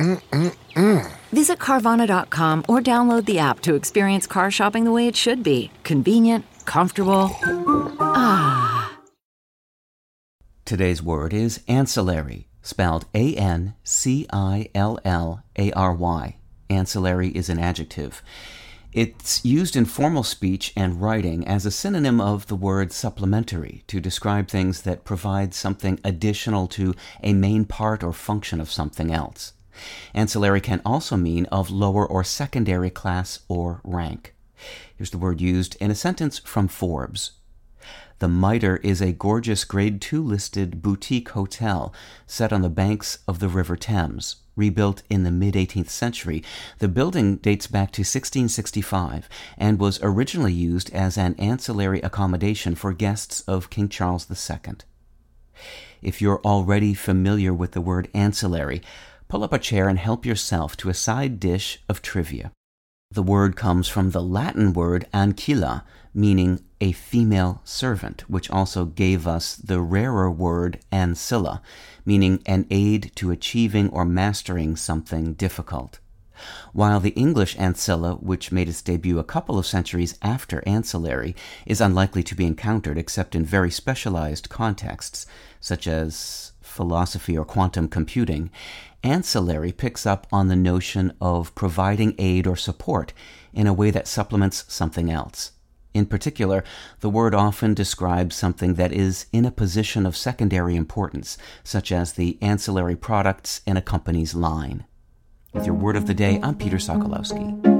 Mm-mm-mm. Visit Carvana.com or download the app to experience car shopping the way it should be convenient, comfortable. Ah. Today's word is ancillary, spelled A N C I L L A R Y. Ancillary is an adjective. It's used in formal speech and writing as a synonym of the word supplementary to describe things that provide something additional to a main part or function of something else. Ancillary can also mean of lower or secondary class or rank. Here's the word used in a sentence from Forbes. The Mitre is a gorgeous Grade II listed boutique hotel set on the banks of the River Thames. Rebuilt in the mid 18th century, the building dates back to 1665 and was originally used as an ancillary accommodation for guests of King Charles II. If you're already familiar with the word ancillary, pull up a chair and help yourself to a side dish of trivia. The word comes from the Latin word ancilla, meaning a female servant, which also gave us the rarer word ancilla, meaning an aid to achieving or mastering something difficult. While the English ancilla, which made its debut a couple of centuries after ancillary, is unlikely to be encountered except in very specialized contexts, such as philosophy or quantum computing, ancillary picks up on the notion of providing aid or support in a way that supplements something else. In particular, the word often describes something that is in a position of secondary importance, such as the ancillary products in a company's line. With your word of the day, I'm Peter Sokolowski.